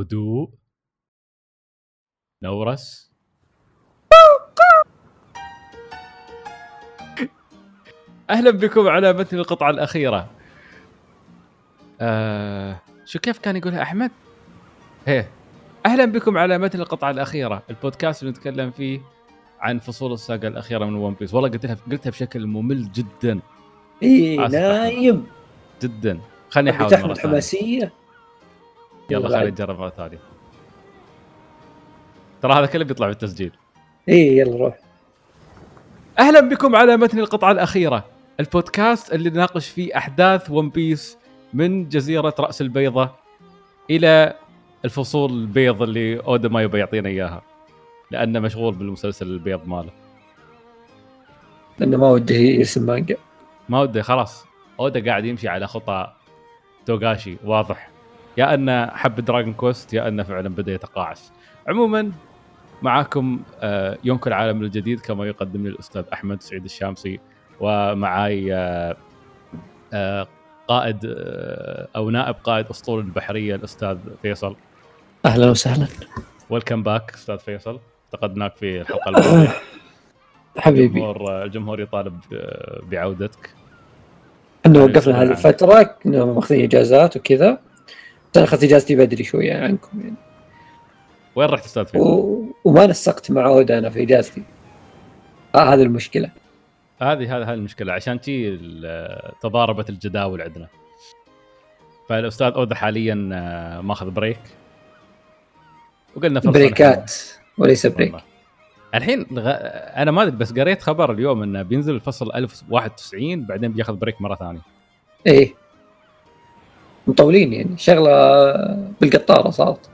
هدوء. نورس. أهلا بكم على متن القطعة الأخيرة. آه شو كيف كان يقولها أحمد؟ إيه أهلا بكم على متن القطعة الأخيرة البودكاست اللي نتكلم فيه عن فصول الساقة الأخيرة من ون بيس والله قلتها قلتها بشكل ممل جدا. اي نايم. جدا. خليني أحاول تحمل مرة حماسية؟ يلا خليني نجرب مرة ثانية. ترى هذا كله بيطلع بالتسجيل. اي يلا روح. أهلا بكم على متن القطعة الأخيرة البودكاست اللي نناقش فيه أحداث ون بيس من جزيرة رأس البيضة إلى الفصول البيض اللي اودا ما يبي يعطينا إياها لأنه مشغول بالمسلسل البيض ماله. لأنه ما وده يرسم مانجا. ما وده خلاص. اودا قاعد يمشي على خطى توغاشي واضح. يا انه حب Dragon Quest يا انه فعلا بدأ يتقاعس. عموما معاكم آه، يونكو العالم الجديد كما يقدم لي الأستاذ أحمد سعيد الشامسي ومعاي آه، آه، قائد أو نائب قائد اسطول البحريه الأستاذ فيصل. أهلا وسهلا. welcome back أستاذ فيصل. افتقدناك في الحلقة الماضيه حبيبي. الجمهور الجمهور يطالب بعودتك. يعني وقفنا هذه عن- الفترة ماخذين إجازات وكذا. اخذت إجازتي بدري شوية عنكم يعني. وين رحت أستاذ فيصل؟ و... وما نسقت مع اودا أنا في إجازتي. آه هذه المشكلة. هذه هذه هذه المشكلة عشان تي تضاربت الجداول عندنا. فالأستاذ اودا حاليا آه، ماخذ break. وقلنا فرصه break ات وليس break. والله. الحين غ... أنا ما أدري بس قريت خبر اليوم إنه بينزل الفصل 1091 بعدين بياخذ break مرة ثانية. إيه. مطولين يعني شغلة بالقطارة صارت.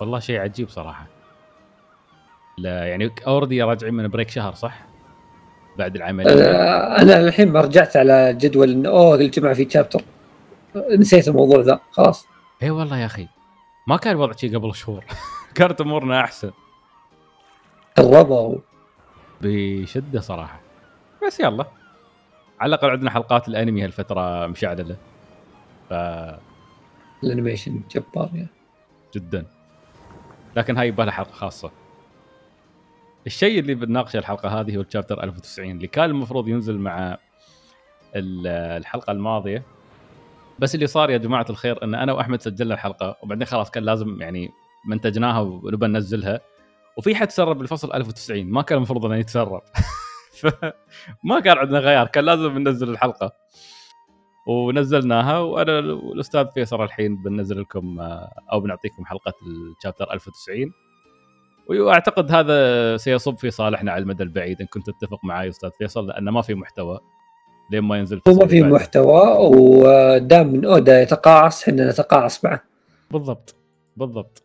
والله شيء عجيب صراحة. لا يعني already راجعين من break شهر صح؟ بعد العملية. آه، أنا الحين ما رجعت على جدول انه أوه الجمعه في chapter نسيت الموضوع ذا خلاص. إي والله يا أخي. ما كان الوضع شيء قبل شهور. كانت أمورنا أحسن. قربوا بشدة صراحة. بس يلا. على الأقل عندنا حلقات الأنمي هالفترة مشعللة. ف ال animation جبار يعني جدا. لكن هاي يبغى حلقه خاصة. الشيء اللي بنناقشه الحلقة هذه هو ال chapter 1090 اللي كان المفروض ينزل مع ال- الحلقة الماضية. بس اللي صار يا جماعة الخير إن أنا وأحمد سجلنا الحلقة وبعدين خلاص كان لازم يعني منتجناها ونبى ننزلها. وفي حد تسرب بالفصل 1090 ما كان المفروض إنه يتسرب. فما كان عندنا غيار كان لازم ننزل الحلقة. ونزلناها وأنا والاستاذ فيصل الحين بننزل لكم آه، أو بنعطيكم حلقة الشابتر 1090 وأعتقد هذا سيصب في صالحنا على المدى البعيد إن كنت تتفق معي أستاذ فيصل لأنه ما في محتوى لين ما ينزل هو في. محتوى ودام من اودا يتقاعس إحنا نتقاعس معه بالضبط بالضبط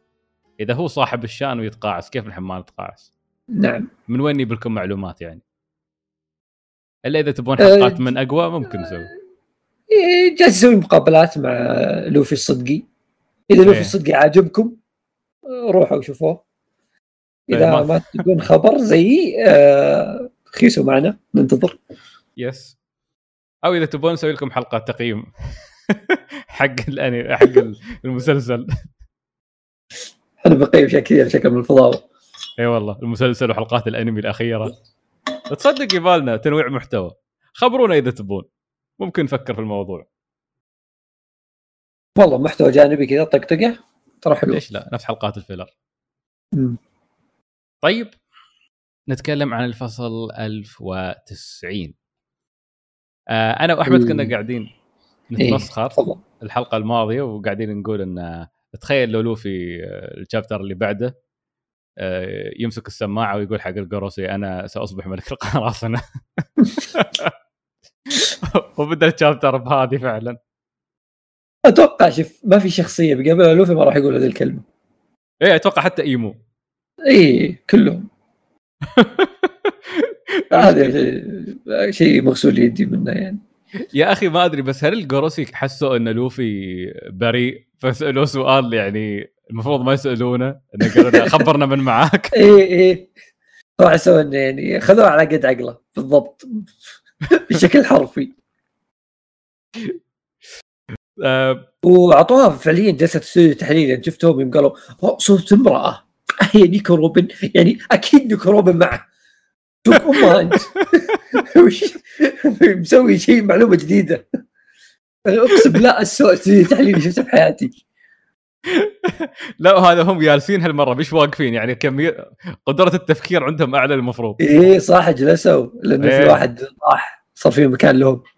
إذا هو صاحب الشأن ويتقاعس كيف نحن ما نتقاعس؟ نعم من وين نجيب لكم معلومات يعني؟ إلا إذا تبون أه، حلقات من أقوى ممكن نسوي جالس أسوي مقابلات مع لوفي الصدقي. إذا إيه. لوفي الصدقي عاجبكم روحوا شوفوه. إذا طيب، ما- تبون خبر زي آه، خيسوا معنا ننتظر. يس أو إذا تبون نسوي لكم حلقة تقييم. حق الانمي حق المسلسل. إحنا بنقيم اشياء كثير شكل من الفضاوة. إي والله المسلسل وحلقات الأنمي الأخيرة. تصدق يبالنا تنويع محتوى. خبرونا إذا تبون. ممكن نفكر في الموضوع. والله محتوى جانبي كذا طقطقه ترى حلو. ليش لا؟ نفس حلقات الفيلر. مم. طيب نتكلم عن الفصل 1090 آه أنا وأحمد مم. كنا قاعدين إيه، نتمسخر تفضل. الحلقة الماضية وقاعدين نقول إن تخيل لو لوفي آه، الشابتر اللي بعده آه، يمسك السماعة ويقول حق القروسي أنا سأصبح ملك القراصنة. وبدا الشابتر بهذه فعلا. أتوقع شوف ما في شخصية بقبل لوفي ما راح يقول هذه الكلمة. إيه أتوقع حتى إيمو. اي كلهم. هذا شيء- مغسول يدي منه يعني. يا أخي ما أدري بس هل الجوروسي حسوا إن لوفي بريء؟ فسألوه سؤال يعني المفروض ما يسألونه انه قالوا خبرنا من معاك. اي اي راح يسوي إنه يعني خذوه على قد عقله. بالضبط. بشكل حرفي. آه وأعطوها فعليا جلسة استوديو تحليل يعني شفتهم يوم قالوا "أوه، صوت امرأة. هي نيكو روبن. يعني أكيد نيكو روبن معه. شوف امها أنت. مسوي شيء معلومة جديدة. أقسم بالله اسوء استوديو تحليل شفته في حياتي. لا هذا هم جالسين هالمرة مش واقفين يعني كمية قدرة التفكير عندهم أعلى المفروض. إيه صح جلسوا لأنه إيه. في واحد راح صار في مكان لهم.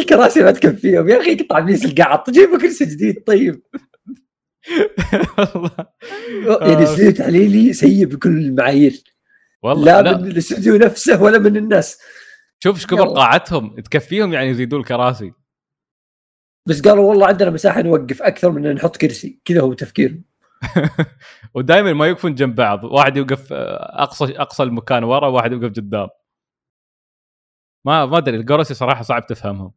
الكراسي ما تكفيهم. يا أخي قطع بيس القعط جيبوا كرسي جديد طيب. والله. يعني استوديو تحليلي سيء بكل المعايير. والله لا, لا, من الاستوديو نفسه ولا من الناس. شوف إيش كبر. قاعتهم تكفيهم يعني يزيدون الكراسي. بس قالوا والله عندنا مساحة نوقف أكثر من نحط كرسي. كذا هو تفكيرهم ودائما ما يوقفون جنب بعض. واحد يوقف آه، أقصى أقصى المكان ورا واحد يوقف قدام. ما ما أدري الجورسي صراحة صعب تفهمهم.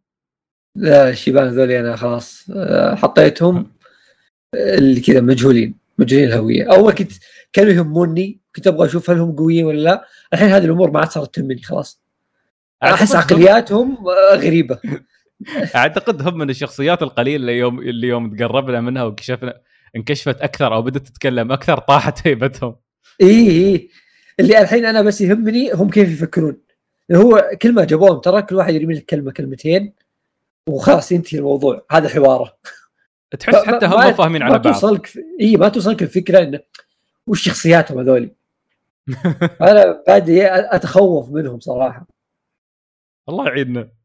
لا الشيبان ذولي أنا خلاص آه، حطيتهم آه، اللي كذا مجهولين مجهولين الهوية. اول كنت كانوا يهموني كنت أبغى أشوف هل هم قويين ولا لا. الحين هذه الأمور ما عاد صارت تهمني خلاص. أحس عقلياتهم غريبة. أعتقد هم من الشخصيات القليلة اللي يوم اللي يوم تقربنا منها وكشفنا انكشفت أكثر أو بدات تتكلم أكثر طاحت هيبتهم إي إي اللي الحين أنا بس يهمني هم كيف يفكرون. هو كلمه جابوهم ترى كل واحد يرمي لك كلمة كلمتين وخلاص ينتهي الموضوع. هذا حواره. تحس حتى هم فاهمين على ما بعض. توصلك إي ما توصلك الفكرة انه وش شخصياتهم هذولي أنا بادي أتخوف منهم صراحة. الله يعيننا.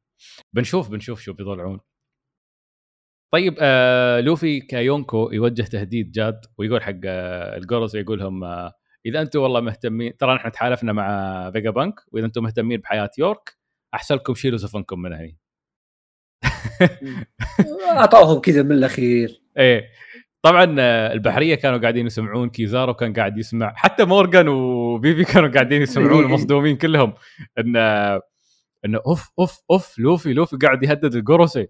بنشوف بنشوف شو بيطلعون. طيب آه لوفي كايونكو يوجه تهديد جاد ويقول حق آه الجوروسي يقول لهم آه إذا أنتم والله مهتمين ترى نحن تحالفنا مع فيجا بانك وإذا أنتم مهتمين بحياة يورك احسن لكم شيلوا سفنكم من هني اعطاهم كذا من الأخير. إيه. طبعا آه، البحرية كانوا قاعدين يسمعون كيزارو كان قاعد يسمع حتى مورغان وبيبي كانوا قاعدين يسمعون. مصدومين كلهم إن إنه أوف أوف أوف لوفي لوفي قاعد يهدد الجوروسي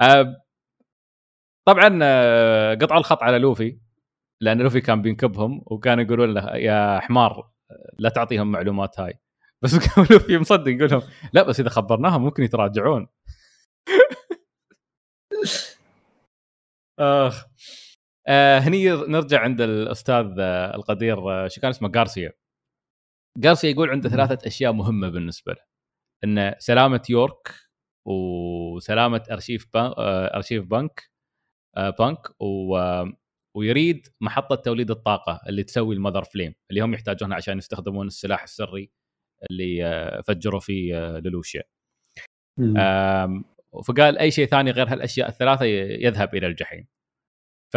آه، طبعا آه، قطع الخط على لوفي لأن لوفي كان بينكبهم وكانوا يقولون له يا حمار لا تعطيهم معلومات هاي. بس كان لوفي مصدق يقول لهم لا بس إذا خبرناهم ممكن يتراجعون. آخ. آه هني نرجع عند الأستاذ آه القدير شو كان اسمه؟ غارسيا غارسيا يقول عنده ثلاثة أشياء مهمة بالنسبة له. إن سلامة يورك وسلامه أرشيف بان آه أرشيف بنك آه بنك ويريد محطة توليد الطاقة اللي تسوي المذر فليم اللي هم يحتاجونها عشان يستخدمون السلاح السري اللي آه فجروا فيه لولوشيا فقال أي شيء ثاني غير هالأشياء الثلاثة يذهب إلى الجحيم. ف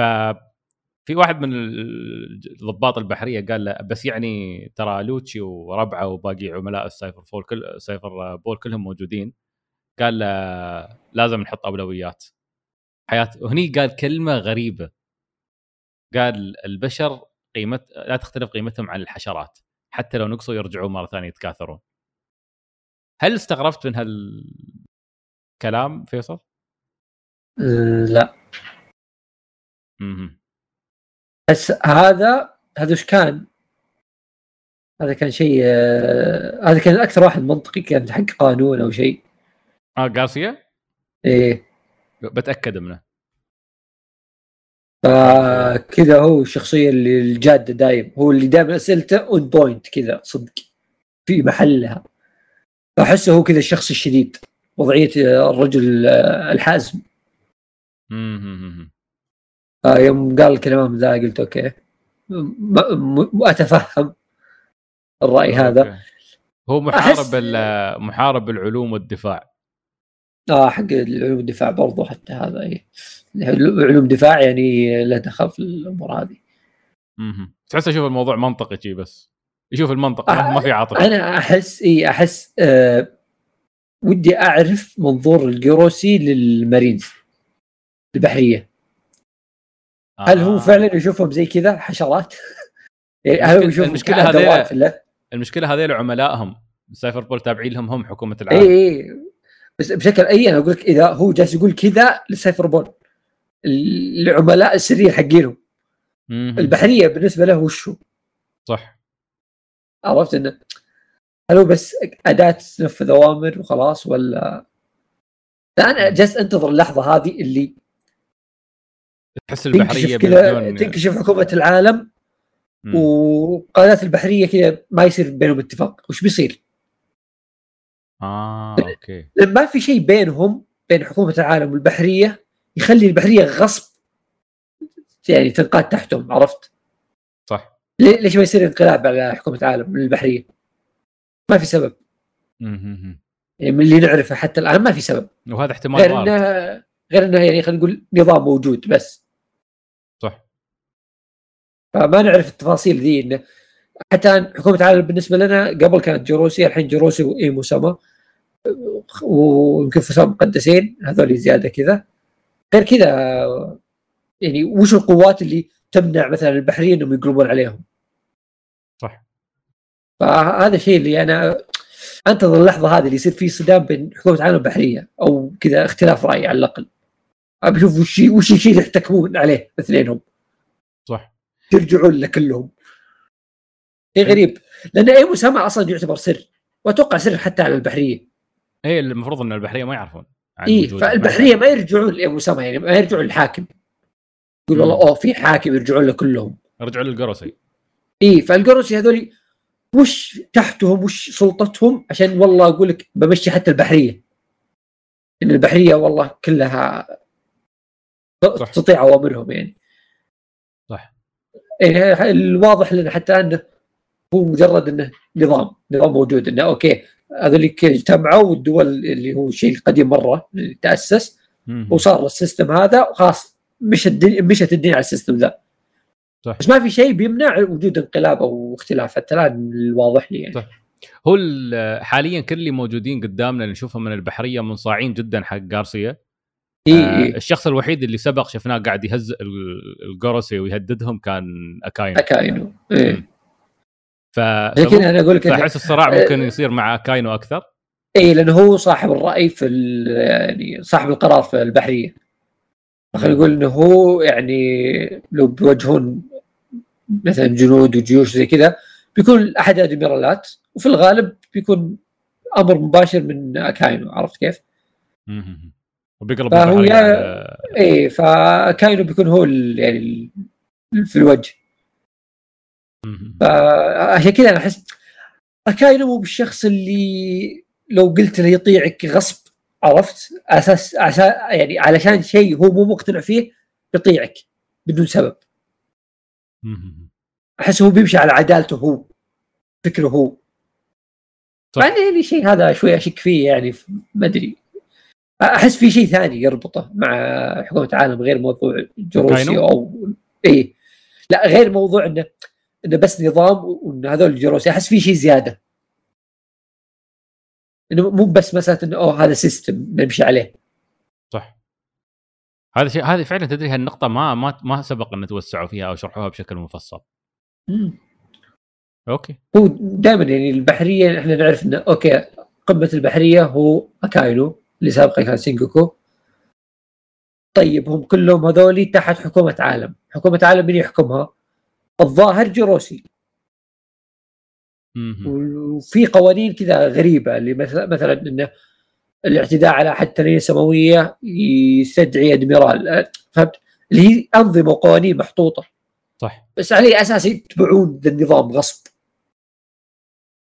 في واحد من ال- ضباط البحرية قال له بس يعني ترى لوتشي وربعه وباقي عملاء السايفر بول كل سايفر بول كلهم موجودين. قال له لازم نحط أولويات. حياه وهني قال كلمة غريبة. قال البشر قيمت لا تختلف قيمتهم عن الحشرات حتى لو نقصوا يرجعون مرة ثانية يتكاثرون. هل استغربت من هالكلام فيصل؟ لا. بس هذا هذا وش كان؟ هذا كان شيء آه، هذا كان أكثر واحد منطقي كان حق قانون أو شيء. آه غارسيا إيه. بتأكد منه. فكذا هو الشخصية اللي الجادة دايم. هو اللي دائما أسئلته on point كذا صدق. في محلها. فاحسه هو كذا الشخص الشديد. وضعية آه، الرجل آه، الحازم. آه، يوم قال الكلام ذا قلت أوكي. أتفهم الرأي هذا. هو محارب محارب العلوم والدفاع. آه حق العلوم الدفاع برضو حتى هذا إي. علوم دفاع يعني دخل في الأمور هذه. مهم. تحس أشوف الموضوع منطقي شي بس. يشوف المنطق آه، ما في عاطفة. أنا أحس إي أحس آه ودي أعرف منظور الجروسي للمارينز البحرية. هل هو آه. فعلا يشوفهم زي كذا حشرات؟ يعني هل هو المشكلة- يشوفهم المشكلة كأدوات هذيلا- له؟ المشكلة هذيل عملائهم سايفر بول تابعين لهم هم حكومة اي العالم اي بس بشكل اي أنا أقول لك إذا هو جالس يقول كذا لسايفر بول العملاء السريه حقينهم. البحرية بالنسبة له وش هو؟ صح عرفت إنه هل هو بس أداة تنفذ أوامر وخلاص ولا أنا جالس أنتظر اللحظة هذه اللي تحس البحرية تنكشف كذا بدون تنكشف حكومه العالم مم. وقادات البحرية كذا ما يصير بينهم اتفاق وش بيصير؟ آه أوكي لأن ما في شيء بينهم بين حكومة العالم والبحرية يخلي البحرية غصب يعني تنقاد تحتهم عرفت؟ صح ليش ما يصير انقلاب على حكومة العالم البحريه؟ ما في سبب مم. يعني من اللي نعرفه حتى الآن ما في سبب وهذا احتمال غير انه غير إنه يعني خلينا نقول نظام موجود بس فما نعرف التفاصيل ذي. انه حتى حكومه العالم بالنسبة لنا قبل كانت جروسي الحين جروسي وايمو سما ويمكن فصام مقدسين هذول زيادة كذا. غير كذا يعني وش القوات اللي تمنع مثلا البحريين إنهم يقلبون عليهم؟ صح. فهذا الشيء اللي أنا أنتظر اللحظة هذه اللي يصير في صدام بين حكومة العالم والبحرية أو كذا اختلاف رأي على الأقل. أبي أشوف وش وش الشيء اللي يحتكمون عليه اثنينهم. صح يرجعون له كلهم. شيء غريب. لأن ايمو سما أصلا يعتبر سر. وأتوقع سر حتى على البحرية. إيه المفروض إن البحرية ما يعرفون اي. فالبحرية ما يرجعون لايمو سما يعني ما يرجعون للحاكم. يقول والله. أوه في حاكم يرجعون له كلهم. رجعوا للقرصي. اي فالقرصي هذول وش تحتهم وش سلطتهم؟ عشان والله أقول لك بمشي حتى البحرية. إن البحرية والله كلها صح. تطيع أوامرهم يعني. يعني الواضح لنا حتى أنه هو مجرد إنه نظام نظام موجود إنه أوكي هذوليك اجتمعوا والدول اللي هو شيء قديم مرة اللي تاسس. وصار ال system هذا وخلاص مشت الدنيا مشت الدنيا على ال system ذا صح. بس ما في شيء بيمنع وجود انقلاب أو اختلاف حتى الآن الواضح لي يعني صح. هو ال- حاليا كل اللي موجودين قدامنا اللي نشوفهم من البحرية منصاعين جدا حق غارسيا إي آه إي. الشخص الوحيد اللي سبق شفناه قاعد يهز ال- القرصي ويهددهم كان أكاينو. أكاينو مم. ف كذا أنا أقول لك فاحس الصراع ممكن يصير مع أكاينو أكثر؟ إي لأنه هو صاحب الرأي في يعني صاحب القرار في البحريه خلينا نقول إنه هو يعني لو بيواجهون مثلا جنود وجيوش زي كذا بيكون أحد الادميرالات وفي الغالب بيكون أمر مباشر من أكاينو عرفت كيف؟ وبيقلب فهو يا- على- اي فكاينو بيكون هو يعني في الوجه. فعشان كذا أنا أحس اكاينو مو بالشخص اللي لو قلت له يطيعك غصب عرفت؟ أساس عشان يعني علشان شيء هو مو مقتنع فيه يطيعك بدون سبب. أحس هو بيمشي على عدالته هو فكره هو. إن يعني شيء هذا شوي أشك فيه يعني ما أدري. أحس في شيء ثاني يربطه مع حكومة العالم غير موضوع جروسي؟ أو اي لا غير موضوع انه إنه بس نظام وإن هذول الجروسي أحس في شيء زيادة. إنه مو بس مسألة إنه أوه هذا system نمشي عليه. صح. هذا شيء هذه فعلا تدري هالنقطة ما ما ما سبق إن توسعوا فيها أو شرحوها بشكل مفصل. أوكي. هو دائما يعني البحرية إحنا نعرف إنه أوكي قمة البحرية هو اكاينو اللي سابقا كان سينجوكو. طيب هم كلهم هذولي تحت حكومة عالم. حكومة عالم من يحكمها؟ الظاهر جروسي. وفي قوانين كذا غريبة اللي مثلا مثلا إنه الاعتداء على احد التنانين السماويه يستدعي أدميرال. فهمت؟ اللي هي أنظمة وقوانين محطوطة. صح. بس على أساس يتبعون ذا النظام غصب؟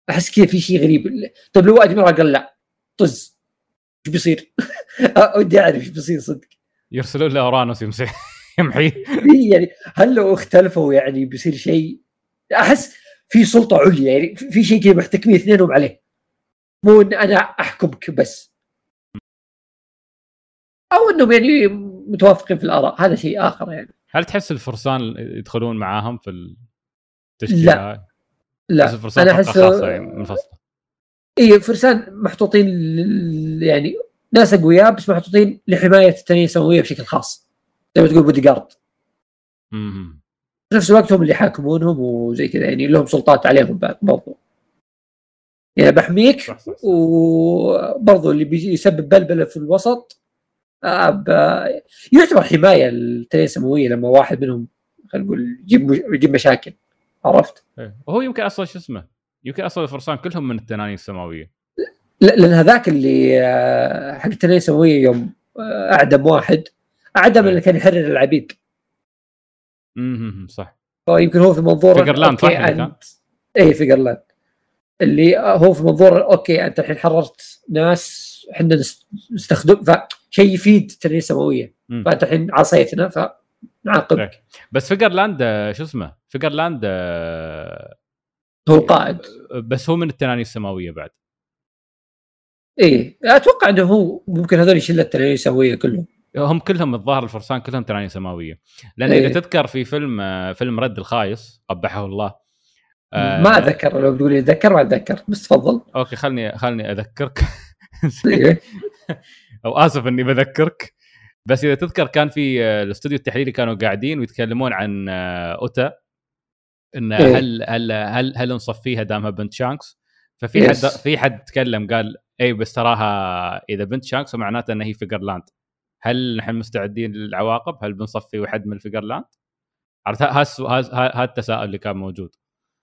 أحس كذا في شيء غريب. طيب لو أدميرال قال لا طز. إيش بيصير؟ ودي أعرف إيش بيصير صدق. يرسلون له أورانوس يمسح يمحيه إيه يعني هل لو اختلفوا يعني بيصير شيء؟ أحس في سلطة عليا يعني في شيء كذا محتكمين اثنينهم عليه. مو إن أنا احكمك بس. أو إنهم يعني متوافقين في الآراء هذا شيء آخر يعني. هل تحس الفرسان يدخلون معاهم في التشكيلة؟ لا. لا الفرسان أنا احس يعني منفصلة. اي فرسان محطوطين يعني ناس اقوياء بس محطوطين لحماية التنين السماوية بشكل خاص زي ما تقول بودي جارد. في نفس الوقت هم اللي يحاكمونهم وزي كذا يعني لهم سلطات عليهم بعد برضو يعني بحميك. وبرضو اللي بيسبب بلبلة في الوسط آه، ب- يعتبر حماية للتنين السماوية لما واحد منهم خلينا نقول يجيب يجيب مشاكل عرفت؟ إيه. وهو يمكن أصلا شو اسمه يمكن أصلا الفرسان كلهم من التنانين السماوية لا لأن هذاك اللي آه، حق التنين السماوية يوم آه، أعدم واحد أعدم. اللي كان يحرر العبيد امم صح فيمكن هو في منظور فيجرلاند صح؟ أنت اي فيجرلاند اللي هو في منظور أوكي أنت الحين حررت ناس إحنا نست- نستخدم فشيء يفيد التنين السماوية. فأنت الحين عصيتنا فنعاقبك. بس فيجرلاند آه، شو اسمه فيجرلاند آه، هو القائد بس هو من التنانين السماوية بعد. إيه أتوقع إنه هو ممكن هذول شله التنين السماوية كلهم. هم كلهم الظاهر الفرسان كلهم تنانين سماوية. لأن إيه. إذا تذكر في فيلم آه، فيلم Red الخايس قبحه الله آه، ما أتذكر لو تقول لي أتذكر ما أتذكر بس تفضل. أوكي خلني خلني أذكرك. أو آسف إني بذكرك. بس إذا تذكر كان في آه، الاستوديو التحليلي كانوا قاعدين ويتكلمون عن آه، أوتا. إن إيه. هل هل هل هل نصفيها دامها بنت شانكس ففي حد. في حد تكلم قال اي بس تراها إذا بنت شانكس فمعناته إنها هي فيجرلاند هل نحن مستعدين للعواقب؟ هل بنصفي واحد من الفيجرلاند؟ عرفت هذا هذا التساؤل اللي كان موجود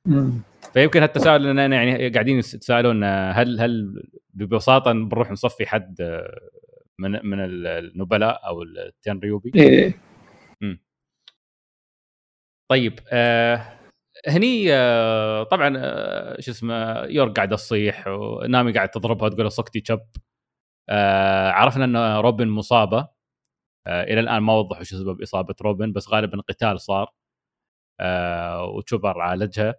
مم. فيمكن هالتساؤل اننا يعني قاعدين يتساءلون هل هل ببساطة بنروح نصفي حد من من النبلاء أو التنريوبيتو إيه. طيب آه هني آه طبعا آه شو اسمه يورك قاعد تصيح ونامي قاعد تضربها وتقول صكتي تشب. آه عرفنا إن روبن مصابة. إلى الآن ما وضحوا شو سبب إصابة روبن بس غالبا قتال صار. وتشوبر عالجها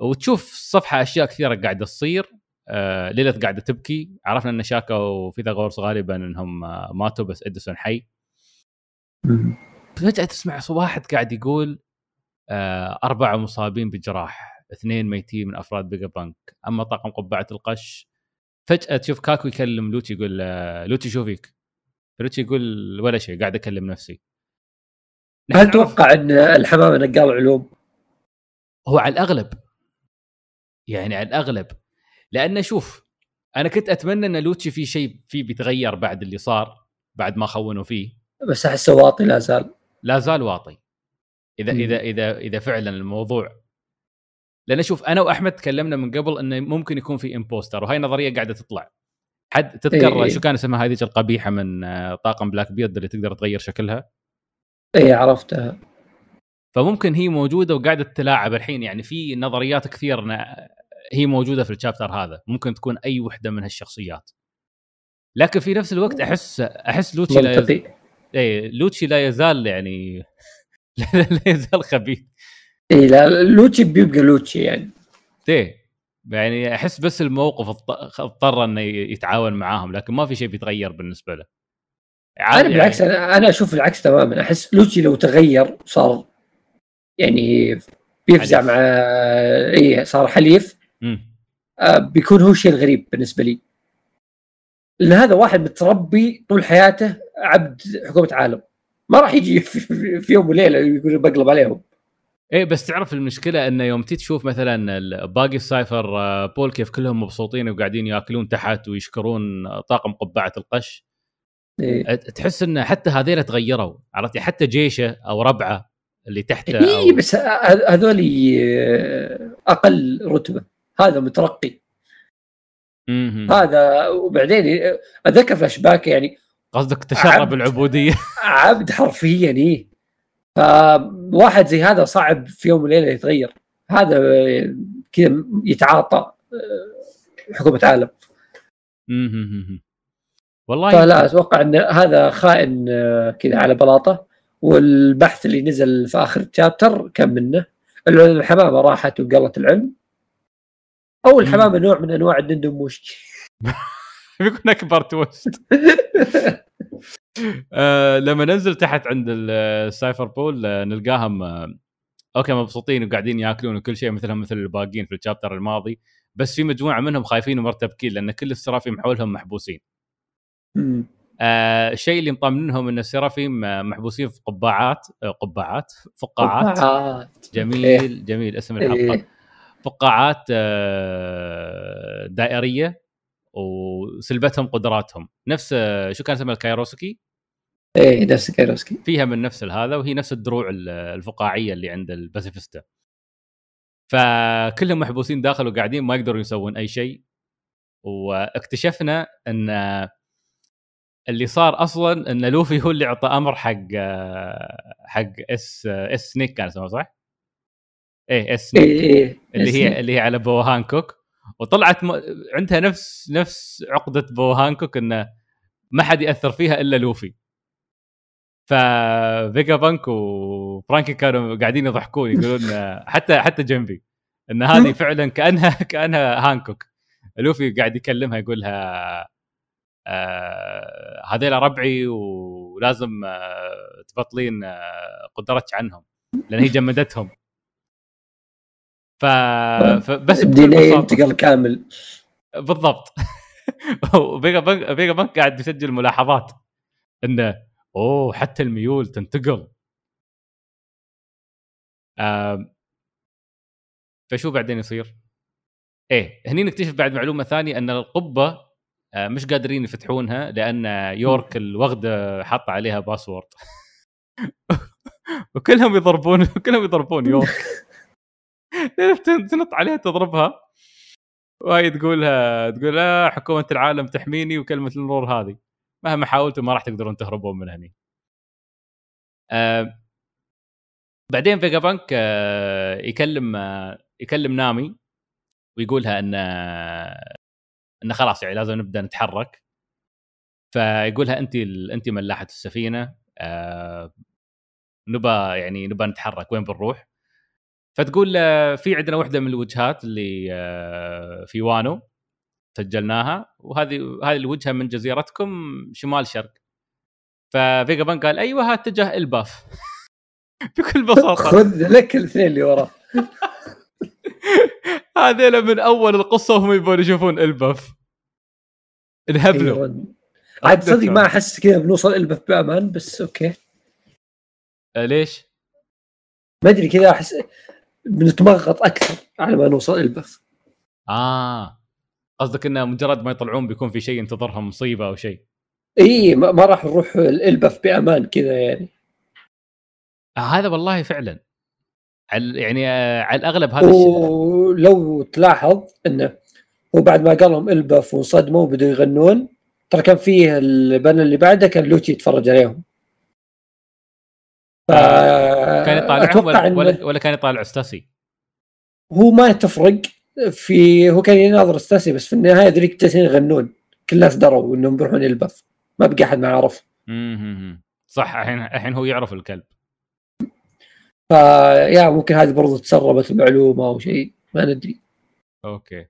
وتشوف الصفحه أشياء كثيرة قاعدة تصير. ليلث قاعدة تبكي. عرفنا إن شاكا وفيثاغورس غالبا إنهم ماتوا بس إديسون حي. فجأة تسمع واحد قاعد يقول أربعة مصابين بجراح اثنين ميتين من أفراد بيجا بانك. أما طاقم قبعة القش فجأة تشوف كاكو يكلم لوتشي يقول آه لوتشي شو فيك؟ لوتشي يقول ولا شيء قاعد أكلم نفسي. هل تتوقع إن الحمامة نقال علوم؟ هو على الأغلب يعني على الأغلب. لأنه شوف أنا كنت أتمنى أن لوتشي في شيء فيه بيتغير بعد اللي صار بعد ما خونوا فيه. بس أحسه واطي لا زال. لا زال واطي. إذا مم. إذا إذا إذا فعلا الموضوع. لأن شوف أنا وأحمد تكلمنا من قبل إنه ممكن يكون في impostor وهي نظرية قاعدة تطلع. حد تذكر إيه. شو كان اسمها هذيك القبيحة من آه، طاقم بلاك بيرد اللي تقدر تغير شكلها؟ اي عرفتها. فممكن هي موجودة وقاعدة تلاعب الحين يعني في نظريات كثير هي موجودة في ال chapter هذا. ممكن تكون أي وحدة من هالشخصيات. لكن في نفس الوقت أحس أحس لوتشي لا يز... منطقي إيه لوتشي لا يزال يعني لا يزال خبيث. اي لا لوتشي بيبقى لوتشي يعني. إيه يعني أحس بس الموقف اضط- اضطر إنه يتعاون معاهم لكن ما في شيء بيتغير بالنسبة له. أنا بالعكس أنا أنا أشوف العكس تماما. أحس لوتشي لو تغير صار يعني بيفزع حليف. مع اي صار حليف مم. آه، بيكون هو الشيء الغريب بالنسبة لي. لأن هذا واحد متربي طول حياته عبد حكومة عالم. ما راح يجي في, يوم وليله يقول بقلب عليهم إيه بس تعرف المشكلة انه يوم تي تشوف مثلا باقي السايفر آه، بول كيف كلهم مبسوطين وقاعدين يأكلون تحت ويشكرون طاقم قبعة القش إيه. تحس إن حتى هذيل تغيروا عرفت حتى جيشه أو ربعه اللي تحته اي أو... بس هذول آه، أقل رتبة هذا مترقي مهم. هذا وبعدين آه، أتذكر فلاش باك يعني قصدك تشرب عبد. العبوديه عبد حرفيا إيه. فواحد زي هذا صعب في يوم وليلة يتغير. هذا كذا يتعاطى آه، حكومة عالم. والله فلا أتوقع إن هذا خائن آه، كذا على بلاطة. والبحث اللي نزل في آخر ال chapter كان منه. الحمامة راحت وقالت العلم. أو الحمامة نوع من أنواع الدندن موشي بيكون أكبر twist آه لما ننزل تحت عند ال- السايفر بول آه نلقاهم آه okay مبسوطين وقاعدين يأكلون وكل شيء مثلهم مثل الباقيين في ال chapter الماضي. بس في مجموعة منهم خايفين ومرتبكين لأن كل السرافيم حولهم محبوسين. آه الشيء اللي مطمنهم إن السرافيم آه، محبوسين في قبعات قبعات فقاعات. جميل جميل اسم الحلقة. إيه. فقاعات آه، دائرية. وسلبتهم قدراتهم. نفس شو كان اسمها الكايروسكي إيه نفس كايروسكي. فيها من نفس هذا وهي نفس الدروع ال- الفقاعية اللي عند الباسيفيستا. فكلهم محبوسين داخل وقاعدين ما يقدرون يسوون أي شيء. واكتشفنا إن اللي صار أصلا إن لوفي هو اللي أعطى أمر حق حق إس إس سنيك كان اسمه صح؟ إيه إس سنيك. إيه إيه اللي إس هي. اللي هي على بو هانكوك وطلعت م... عندها نفس نفس عقدة بو هانكوك إنه ما حد يأثر فيها إلا لوفي. ففيجا بانك وفرانكي كانوا قاعدين يضحكون يقولون حتى حتى جينبي إن هذه فعلا كانها كأنها هانكوك. لوفي قاعد يكلمها يقول لها آه هذيل ربعي ولازم آه تبطلين آه قدرتك عنهم لأن هي جمدتهم. ف... فبس الدي بساطة. انتقل كامل. بالضبط. وفيجا بانك فيجا بانك قاعد يسجل ملاحظات. إنه أوه حتى الميول تنتقل. آم، فشو بعدين يصير؟ إيه هني نكتشف بعد معلومة ثانية إن القبة آه، مش قادرين يفتحونها لأن يورك الوغدة حاطه عليها باسورد وكلهم يضربون كلهم يضربون يورك. تنط عليها تضربها؟ وهي تقولها تقول لا حكومة العالم تحميني وكلمة المرور هذه. مهما حاولتوا ما راح تقدرون تهربون من هني. آه بعدين فيجا بانك آه يكلم آه يكلم نامي ويقولها إن آه انه خلاص يعني لازم نبدأ نتحرك. فيقولها انت. انت ملاحة السفينة آه نبى يعني نبى نتحرك وين بنروح؟ فتقول آه، في عندنا واحدة من الوجهات اللي آه، في وانو سجلناها وهذه هذه الوجهة من جزيرتكم شمال شرق. ففيجا بان قال أيوه ها اتجاه إلباف. بكل بساطة. خذ لك الاثنين اللي وراه هذيلا من أول القصة وهم يبون يشوفون إلباف. انهبلوا. أيوة. عاد صدق ما أحس كذا بنوصل البث بأمان بس أوكي. آه، ليش؟ ما أدري كذا أحس بنتمغط أكثر على ما نوصل البث. آه. قصدك إنه مجرد ما يطلعون بيكون في شيء ينتظرهم مصيبة أو شيء. إي ما, ما راح نروح البث بأمان كذا يعني. آه هذا والله فعلا. على يعني آه على الأغلب هذا الشيء. ولو تلاحظ إنه هو بعد ما قال لهم البث وانصدموا وبدوا يغنون ترى كان فيه البنا اللي بعده كان لوتشي يتفرج عليهم. ف... كان يطالعهم ولا, إنه ولا, ولا كان يطالع استاسي هو ما تفرق في هو كان يناظر استاسي بس في النهاية ذوليك جالسين يغنون. كل الناس دروا إنهم بيروحون البث. ما بقى أحد ما عرف. صح الحين الحين هو يعرف الكلب. فيا ممكن هذه برضو تسربت المعلومة أو شيء ما ندري. أوكي.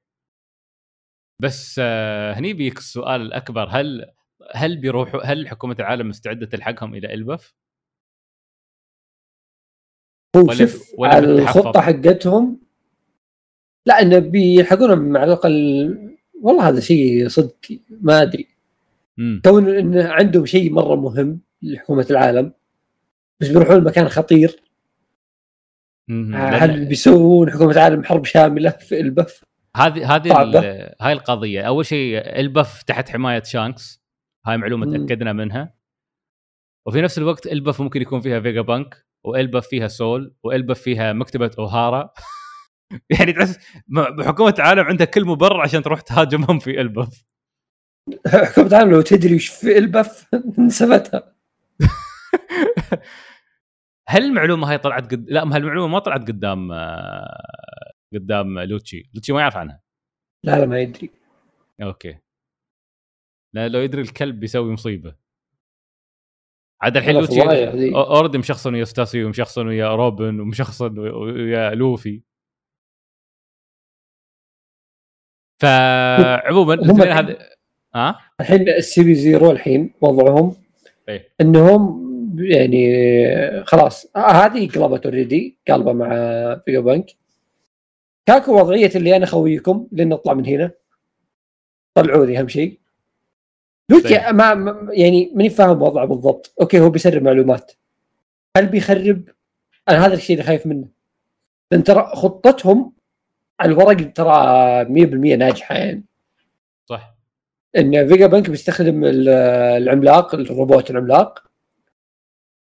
بس آه هني بيك السؤال الأكبر. هل هل بيروحوا هل حكومة العالم مستعدة تلحقهم إلى البث؟ هو ولا- شوف ولا؟ الخطة حقتهم لا إنه بيلحقونهم على الأقل والله هذا شيء صدق ما أدري. كون انه عندهم شيء مرة مهم لحكومة العالم بس بيروحون مكان خطير. هل بيسوون حكومة العالم حرب شاملة في البف؟ هذه هذه هاي القضية. أول شيء البف تحت حماية شانكس. هاي معلومة مم. تأكدنا منها. وفي نفس الوقت البف ممكن يكون فيها فيجا بانك والبف فيها سول والبف فيها مكتبة أوهارا. يعني تحس حكومة العالم عندها كل مبرر عشان تروح تهاجمهم في البف حكومة العالم لو تدري وش في البف نسفتها هل المعلومة هاي طلعت قد... لا هالمعلومه ما طلعت قدام آه، قدام لوتشي؟ لوتشي ما يعرف عنها. لا لا ما يدري. okay. لا لو يدري الكلب بيسوي مصيبة. عاد الحين ذي. already مشخصن ويا ستاسي ومشخصن ويا روبن ومشخصن ويا لوفي. فعموما الاثنين هذا ها؟ الحين ال CP Zero الحين وضعهم إيه. إنهم يعني خلاص هذه قلبت already قلبة مع فيجا بانك. كاكو وضعية اللي أنا خويكم لين نطلع من هنا. طلعوني أهم شيء. لوتشي طيب. ما يعني ماني فاهم وضعه بالضبط. okay هو بيسرب معلومات. هل بيخرب؟ أنا هذا الشيء اللي خايف منه. لأن ترى خطتهم على الورق ترى 100% ناجحة يعني. صح. إن فيجا بانك بيستخدم ال- العملاق الروبوت العملاق.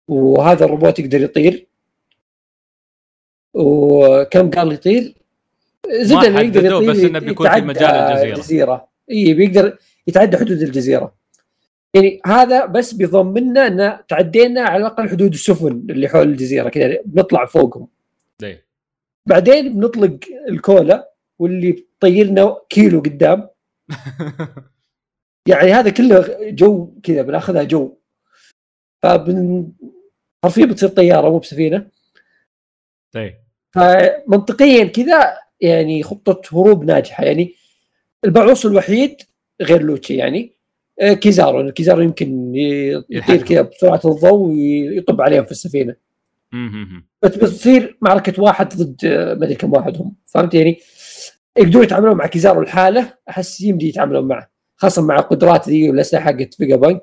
وهذا الروبوت يقدر يطير. وكم قال يطير؟ زبده انه يقدر يطير بس إنه بيكون في مجال الجزيرة. الجزيرة. اي بيقدر يتعدى حدود الجزيرة. يعني هذا بس بيضمننا أن تعدينا على الأقل حدود السفن اللي حول الجزيرة كذا بنطلع فوقهم. ليه بعدين بنطلق الكولا واللي بتطيرنا كيلو قدام. يعني هذا كله جو كذا بناخذها جو. فبن حرفيا بتصير طيارة مو بسفينة. طيب. فمنطقيا كذا يعني خطة هروب ناجحة. يعني البعوص الوحيد غير لوتشي يعني. آه، كيزارو كيزارو يمكن يطير كذا بسرعة الضوء ويطب عليهم في السفينة. بس بتصير معركة واحد ضد آه، ما أدري كم واحد هم فهمت يعني؟ يقدرون يتعاملون مع كيزارو الحاله أحس يمدي يتعاملون معه خاصة مع القدرات ذي والأسلحة حقت فيجا بانك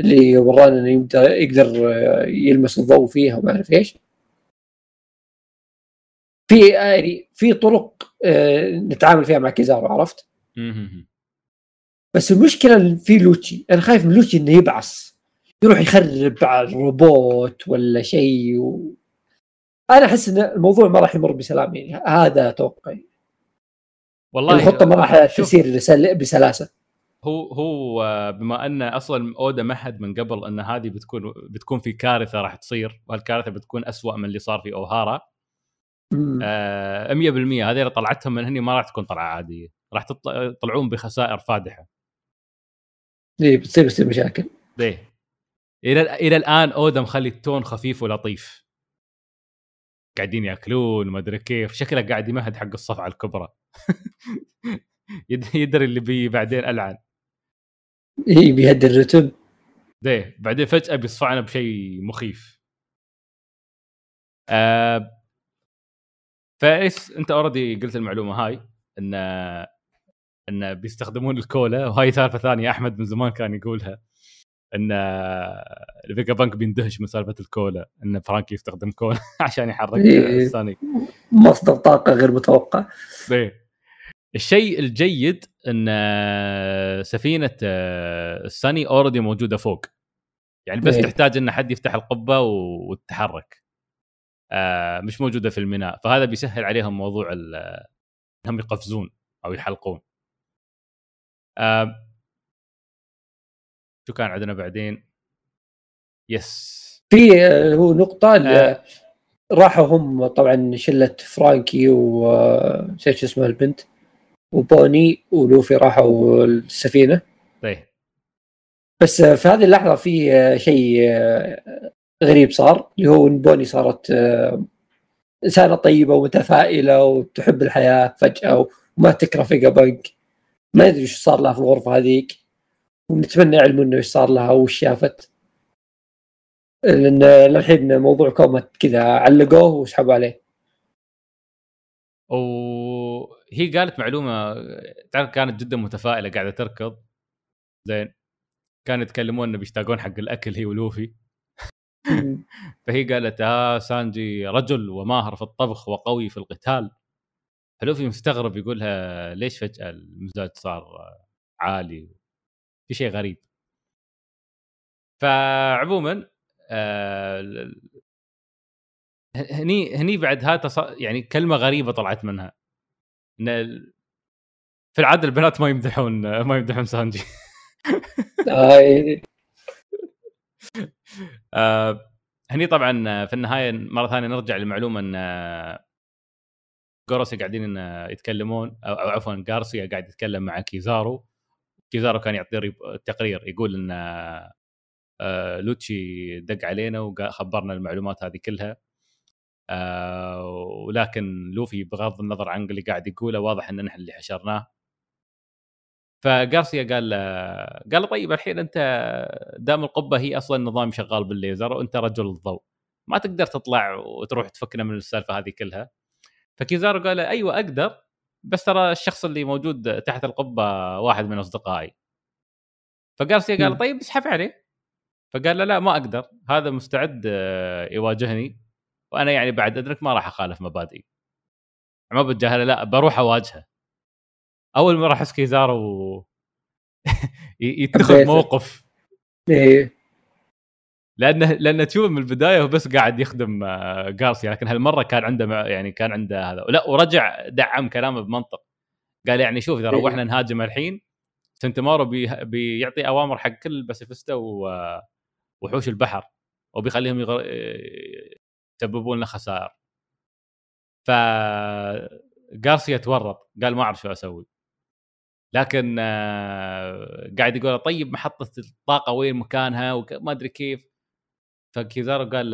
اللي ورانا إنه يقدر آه، يلمس الضوء فيها وما أعرف إيش. في يعني في طرق نتعامل فيها مع كيزارو عرفت. بس المشكلة في لوتشي أنا خايف من لوتشي إنه يبعص. يروح يخرب على الروبوت ولا شيء و... أنا أحس إن الموضوع ما راح يمر بسلام يعني هذا توقعي. والله الخطة ما راح سل- بسلاسة. هو هو بما أن أصلا أودا مهد من قبل إن هذه بتكون بتكون في كارثة راح تصير وهالكارثه بتكون أسوأ من اللي صار في أوهارا. آه 100% هذه اللي طلعتهم من هني ما راح تكون طلعة عادية راح تطلع يطلعون بخسائر فادحة. إيه بتصير بتصير مشاكل. ليه؟ إلى إلى الآن اودا مخلي ال tone خفيف ولطيف. قاعدين يأكلون ما أدري كيف. شكله قاعد يمهد حق الصفعة الكبرى. يد- يدري اللي بي بعدين ألعن. إيه بيهدي الرتم ليه بعدين فجأة بيصفعنا بشيء مخيف. آه فايش أنت already قلت المعلومة هاي إن إن بيستخدمون الكولا وهاي سالفة ثانية أحمد من زمان كان يقولها إن الفيجا بانك بيندهش من سالفة الكولا إن فرانكي يستخدم كولا عشان يحرك إيه. الثاني مصدر طاقة غير متوقع إيه. الشيء الجيد إن سفينة الساني already موجودة فوق يعني بس إيه. تحتاج إن حد يفتح القبة وتتحرك آه، مش موجودة في الميناء فهذا بيسهل عليهم موضوع إنهم يقفزون أو يحلقون آه، شو كان عندنا بعدين؟ yes في آه، هو اللي آه. راحوا هم طبعا شلة فرانكي و نسيت شو اسمها البنت؟ وبوني ولوفي راحوا السفينة. طيب. بس في هذه اللحظة في شيء غريب صار اللي هو إن بوني صارت إنسانة طيبة ومتفائلة وتحب الحياة فجأة وما تكره فيجا بانك ما ادري إيش صار لها في الغرفة هذيك. ونتمنى يعلموا انه إيش صار لها وش شافت. لأن للحين موضوع كوما كذا علقوه وسحبوا عليه. وهي قالت معلومة تعرف كانت جدا متفائلة قاعدة تركض. زين. كانوا يتكلمون إنه بيشتاقون حق الأكل هي ولوفي. فهي قالت آه سانجي رجل وماهر في الطبخ وقوي في القتال. فلوفي مستغرب يقولها ليش فجأة المزاج صار عالي؟ في شيء غريب. فعموما آه هني هني بعد هذا يعني كلمة غريبة طلعت منها. إن في العادة البنات ما يمدحون ما يمدحون سانجي. آه، هني طبعا في النهاية مرة ثانية نرجع للمعلومه إن جوروسي قاعدين آه، يتكلمون أو, عفوا جارسيا قاعد يتكلم مع كيزارو. كيزارو كان يعطي تقرير يقول إن آه، آه، لوتشي دق علينا وخبرنا المعلومات هذه كلها. آه، ولكن لوفي بغض النظر عن اللي قاعد يقوله واضح إن نحن اللي حشرناه. فغارسيا قال له- قال طيب الحين أنت دام القبة هي أصلا نظام شغال بالليزر وأنت رجل الضوء ما تقدر تطلع وتروح تفكنا من السالفة هذه كلها. فكيزارو قال أيوه أقدر بس ترى الشخص اللي موجود تحت القبة واحد من أصدقائي فغارسيا قال. طيب اسحب عليه فقال له لا ما أقدر هذا مستعد آه، يواجهني وأنا يعني بعد أدرك ما راح أخالف مبادئي ما بتجاهله لا بروح أواجهه أول مره احس كيزارو يتخذ. موقف إيه. لأنه لأنه تشوف من البداية هو بس قاعد يخدم آه، جارسيا لكن هالمرة كان عنده يعني كان عنده هذا. لا ورجع دعم كلامه بمنطق. قال يعني شوف إذا إيه. روحنا نهاجم الحين سنتمارو بي بيعطي أوامر حق كل باسيفيستا وحوش البحر وبيخليهم يغر... يسببون له خسائر. فالجروسي تورط قال ما أعرف شو أسوي. لكن آه، قاعد يقول طيب محطة الطاقة وين مكانها؟ وما أدري كيف. فكيزارو قال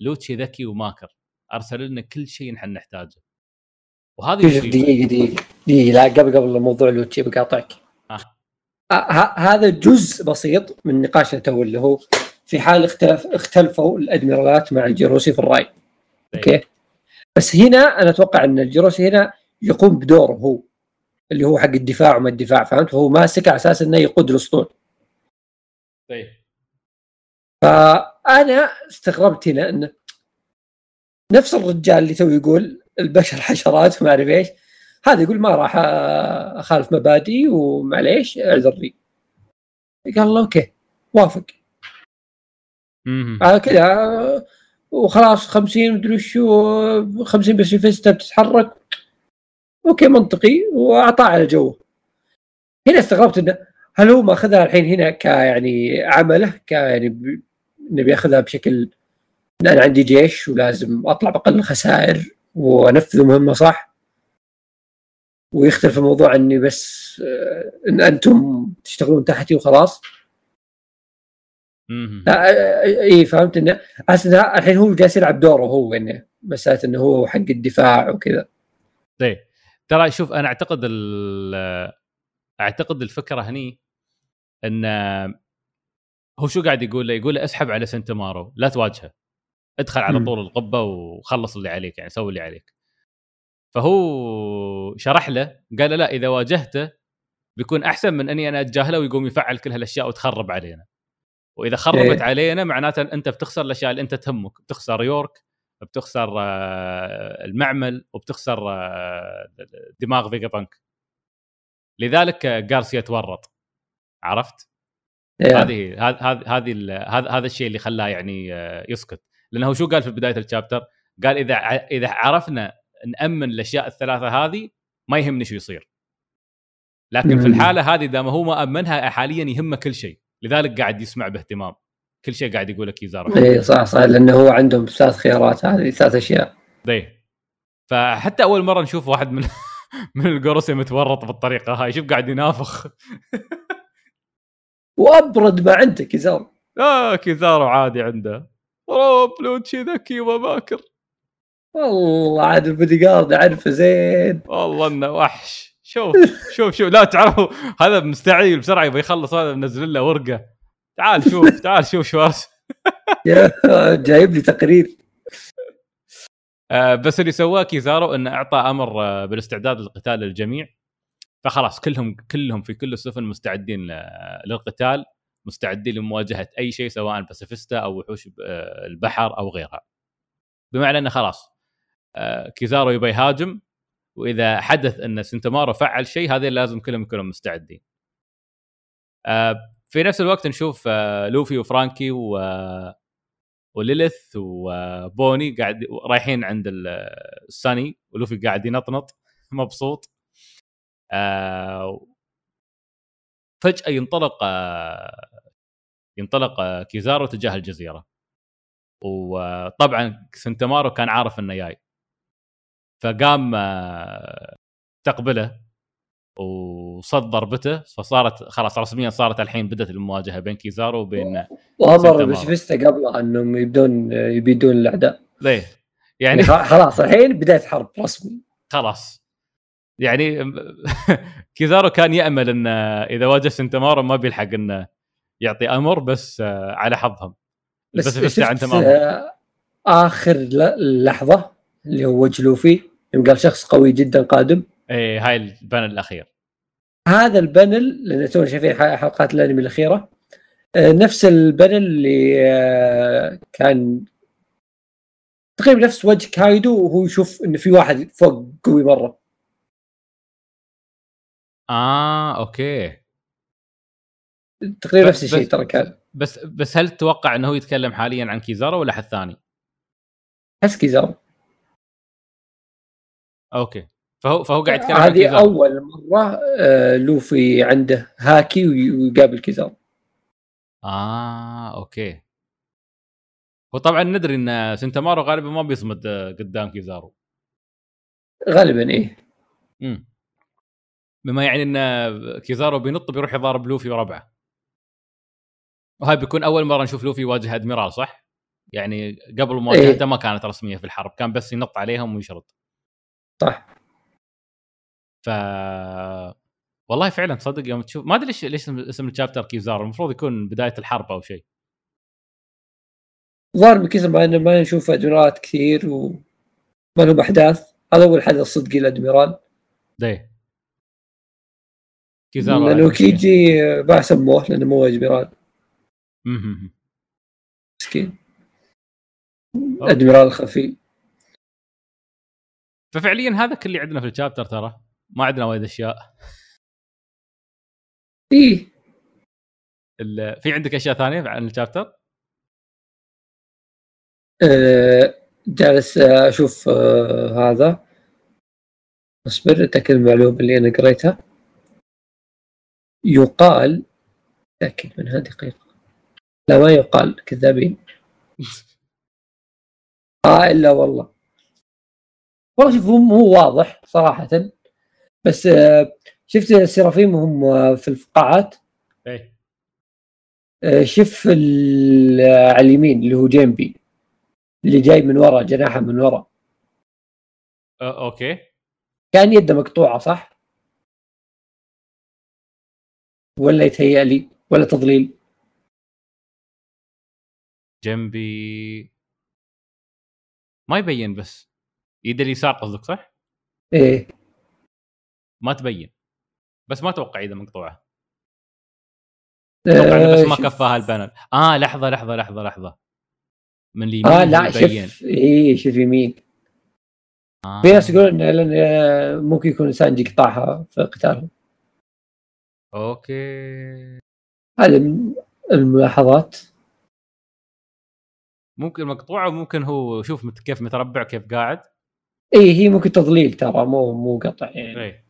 لوتشي ذكي وماكر ارسل لنا كل شيء نحن نحتاجه. وهذه دقيقة دقيقة دقيقة لا قبل قبل موضوع لوتشي بقاطعك. آه. آه هذا جزء بسيط من نقاشنا تو اللي هو في حال اختلف اختلفوا الأدميرالات مع الجروسي في الرأي. طيب. okay؟ بس هنا أنا أتوقع أن الجروسي هنا يقوم بدوره هو اللي هو حق الدفاع وما الدفاع فهمت؟ فهو ماسك على أساس إنه يقود الأسطول. طيب. فانا استغربت هنا انه نفس الرجال اللي تو يقول البشر حشرات وما أعرف إيش هذا يقول ما راح أخالف مبادئي ومعليش اعذرني قال الله okay وافق. هذا كذا وخلاص 50 مدري شو 50 باسيفيستا بتتحرك. okay منطقي وأعطاه على جو هنا استغربت انه هل هو ماخذها الحين هنا ك يعني عمله ك يعني نبي ياخذها بشكل ان أنا عندي جيش ولازم أطلع بأقل الخسائر وأنفذ مهمة صح؟ ويختلف الموضوع إني بس آه، إن أنتم تشتغلون تحتي وخلاص. لا إي فهمت إنه الحين هو جالس يلعب دوره هو انه مسألة إنه هو حق الدفاع وكذا. طيب. ترى شوف أنا أعتقد أعتقد الفكرة هني إن هو شو قاعد يقول له؟ يقول له اسحب على سنتمارو لا تواجهه. ادخل على طول القبة وخلص اللي عليك يعني سوي اللي عليك. فهو شرح له قال له لا إذا واجهته بيكون أحسن من أني أنا أتجاهله ويقوم يفعل كل هالأشياء وتخرب علينا. وإذا خربت إيه؟ علينا معناته أنت بتخسر الأشياء اللي أنت تهمك. بتخسر يورك بتخسر آه، المعمل وبتخسر آه، دماغ فيجا بانك. لذلك جارسيا تورط. عرفت؟ إيه. هذه هذه هذه هذا الشيء اللي خلاه يعني آه، يسكت. لأنه شو قال في بداية الشابتر؟ قال إذا إذا عرفنا نأمن الأشياء الثلاثة هذه ما يهمني شو يصير. لكن في الحالة هذه دام هو ما أمنها حاليا يهمه كل شيء. لذلك قاعد يسمع باهتمام. كل شيء قاعد يقول لك يزار اي صح صح. لأنه هو عندهم ثلاث خيارات هذه ثلاث أشياء. اي فحتى أول مرة نشوف واحد من من الجروسي متورط بالطريقة هاي. شوف قاعد ينافخ. وأبرد ما عنده كيزارو. آه كيزارو عادي عنده. روب لوتشي ذكي وماكر. والله عاد البودي جارد أعرفه زين. والله إنه وحش. شوف شوف شوف. لا تعرفوا هذا مستعجل بسرعة يبغى يخلص هذا منزل له ورقة. تعال شوف تعال شوف شو جايب لي تقرير. آه بس اللي سواه كيزارو إنه أعطى أمر آه بالاستعداد للقتال للجميع فخلاص كلهم كلهم في كل السفن مستعدين للقتال مستعدين لمواجهة أي شيء سواء باسيفيستا أو وحوش آه، البحر أو غيرها. بمعنى إنه خلاص آه، كيزارو يبغى يهاجم وإذا حدث إن سنتمارو فعل شيء هذين لازم كلهم يكونوا مستعدين. آه، في نفس الوقت نشوف لوفي وفرانكي و وليلث وبوني قاعد رايحين عند الساني ولوفي قاعد ينطنط. مبسوط. فجأة ينطلق ينطلق كيزارو تجاه الجزيرة. وطبعا سنتمارو كان عارف إنه جاي. فقام استقبله وصد ضربته. فصارت خلاص رسميا صارت الحين بدأت المواجهة بين كيزارو وبين وأمر بس فيستا قبل إنهم يبدون يبيدون الأعداء. ليه؟ يعني خلاص الحين بدايه حرب رسمي. خلاص. يعني كيزارو كان يأمل انه إذا واجه سنتمارو ما بيلحق انه يعطي أمر بس على حظهم. بس, بس شفت آخر لحظة اللي هو وجه لوفي يوم قال شخص قوي جدا قادم. إيه هاي ال panel الأخير. هذا ال panel لأن تونا شايفين حلقات الأنمي الأخيرة. آه، نفس ال panel اللي آه، كان تقريبا نفس وجه كايدو وهو يشوف انه في واحد فوق قوي مرة. آه okay. تقريبا نفس الشيء ترى كان. بس بس هل تتوقع إنه هو يتكلم حاليا عن كيزارو ولا حد ثاني؟ احس كيزارو okay. فهو فهو قاعد يتكلم عن هذه كيزارو أول مرة آه، لوفي عنده هاكي وي- ويقابل كيزارو آه okay. هو طبعا ندري إن سنتامارو غالبا ما بيصمد آه، قدام كيزارو. غالبا إيه. امم بما يعني إن كيزارو بينط بيروح يضارب لوفي وربعه وهاي بيكون أول مرة نشوف لوفي يواجه أدميرال صح؟ يعني قبل مواجهته إيه. ما كانت رسمية في الحرب كان بس ينط عليهم ويشرد صح ف والله فعلا تصدق يوم تشوف ما أدري ليش ليش اسم- اسم الشابتر كيزارو المفروض يكون بداية الحرب أو شيء ظهر من كثر ما ما نشوف ادميرالات كثير وما لهم أحداث هذا اول حدث صدقي الادميرال ليه؟ كيزارو لأنه. كيجي ما سموه لأنه مو ادميرال مهم. مسكين. أدميرال خفي. ففعليا هذا كل اللي عندنا في الشابتر ترى. ما عندنا وايد أشياء. إيه. في عندك أشياء ثانية عن الشابتر؟ آه، جالس أشوف آه، هذا. أصبر أتأكد المعلومة اللي أنا قريتها. يقال اتاكد منها دقيقة. لا ما يقال كذابين. آه إلا والله. والله شوف هو واضح صراحة. بس آه، شفت السرافيم وهم آه، في الفقاعات؟ إيه. آه، آه، على اليمين اللي هو جيمبي اللي جاي من ورا جناحه من ورا. أه، okay. كان يده مقطوعة صح؟ ولا يتهيأ لي ولا تضليل. جنبي ما يبين بس. يد اليسار قصدك صح؟ إيه. ما تبين. بس ما أتوقع إذا مقطوعة. أتوقع بس ما شوف- كفاها ال panel آه لحظة لحظة لحظة لحظة. من اليمين آه لا يبين شوف. إيه شوف يمين. آه. في ناس يقولون لأن آه، ممكن يكون سانجي قطعها في قتالهم. okay. هذه الملاحظات. ممكن مقطوعة وممكن هو شوف كيف متربع كيف قاعد. إيه هي ممكن تضليل ترى مو مو قطع يعني. إيه.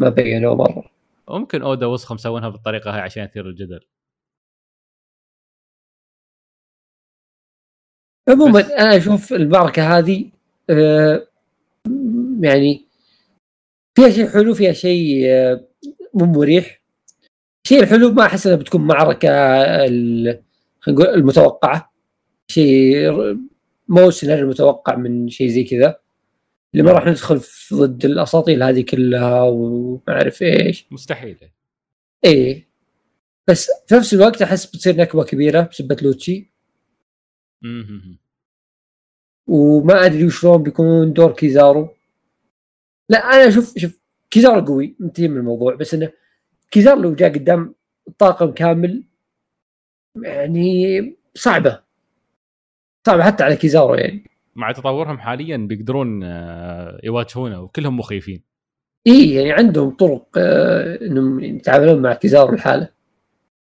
ما بينوا مرة. وممكن أودا وسخه مسوينها بالطريقة هاي عشان يثير الجدل. عموما بس- أنا أشوف المعركه هذه آه، يعني فيها شيء حلو فيها شيء آه، مو مريح. الشيء الحلو ما أحس إنها بتكون معركة ال- خلينا نقول المتوقعة. شيء مو سيناريو متوقع من شيء زي كذا. اللي ما راح ندخل ضد الاساطيل هذه كلها وما أعرف إيش. مستحيل إيه. بس في نفس الوقت أحس بتصير نكبة كبيرة بسبه لوتشي. وما أدري شلون بيكون دور كيزارو. لا أنا أشوف شوف كيزارو قوي انتهي من الموضوع بس إنه كيزارو لو جاء قدام طاقم كامل يعني صعبة. صعبة حتى على كيزارو يعني. مع تطورهم حاليا بيقدرون آه، يواجهونه وكلهم مخيفين. إيه يعني عندهم طرق آه إنهم يتعاملون مع كيزارو الحاله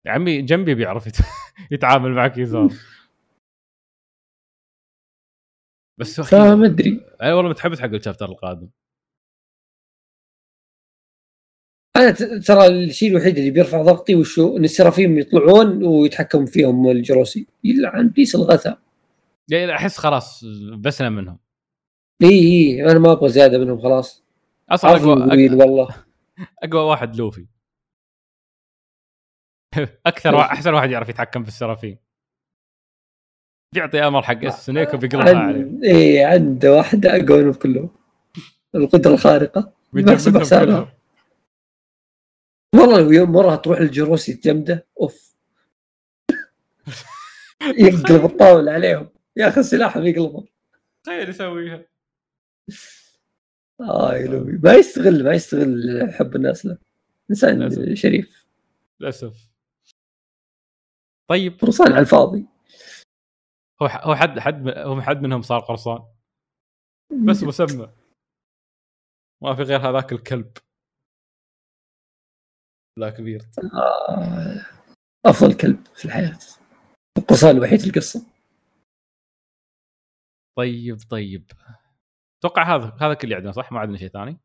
يا عمي جنبي بيعرف يت- يتعامل مع كيزار بس فما أدري. أنا والله متحمس حق الشابتر القادم. أنا ترى الشيء الوحيد اللي بيرفع ضغطي وشو إن السرافيم يطلعون ويتحكم فيهم الجوروسي. يلعن بيس الغثا يعني أحس خلاص بسنا منهم. إي إي أنا ما أبغى زيادة منهم خلاص. أصلا أقوى طويل والله. أقوى واحد لوفي. أكثر وا- أحسن واحد يعرف يتحكم في السرافيم بيعطي أمر حق سنيك وبيقلبها عليه. إيه عنده واحدة أقوى منهم كلهم. القدرة الخارقة. بيجمدهم حسابها كلهم. والله يوم مرة تروح الجروسي تجمده أوف. يقلب الطاولة عليهم ياخذ سلاحهم يقلبهم تخيل يسويها. آه يا لوبي ما يستغل ما يستغل حب الناس له. إنسان للأسف. شريف. للأسف. طيب. فرصان على الفاضي. هو هو حد حد هو حد منهم صار قرصان. بس مسمى. ما في غير هذاك الكلب. لا كبير آه، أفضل كلب في الحياة. القرصان الوحيد في القصة طيب طيب. أتوقع هذا هذا كل اللي عندنا صح؟ ما عندنا شيء ثاني؟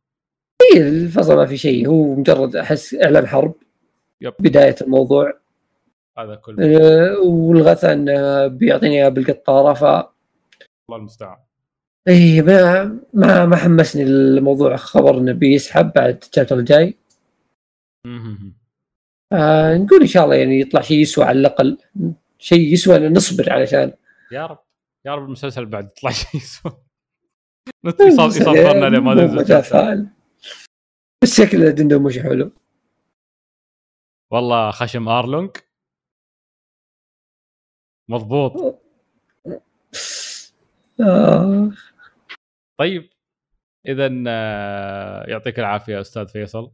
اي الفصل ما في شيء. هو مجرد أحس إعلان حرب. يب. بداية الموضوع. هذا كله أه والغثى انه بيعطيني إياه بالقطارة ف الله المستعان. اي ما ما ما حمسني الموضوع. خبر إنه بيسحب بعد الشابتر الجاي. آه نقول إن شاء الله يعني يطلع شيء يسوى على الأقل. شيء يسوى نصبر علشان. يا رب. يا رب المسلسل بعد يطلع شيء يسوى. يصاب ننزل متفائل بس شكله دندو مش حلو. والله خشم ارلونج مضبوط. آه. طيب. اذا آه، يعطيك العافية أستاذ فيصل.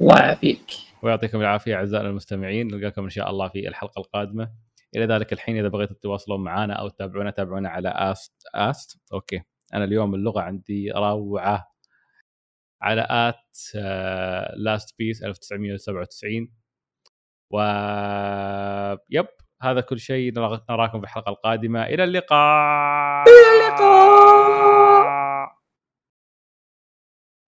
الله يعافيك. ويعطيكم العافية أعزائنا المستمعين. نلقاكم إن شاء الله في الحلقة القادمة. إلى ذلك الحين إذا بغيتوا تتواصلون معنا أو تتابعونا تابعونا على است آست. okay. أنا اليوم اللغة عندي روعة. على at last piece 1997 و yep. هذا كل شيء. نراكم في الحلقة القادمة. إلى اللقاء. إلى اللقاء.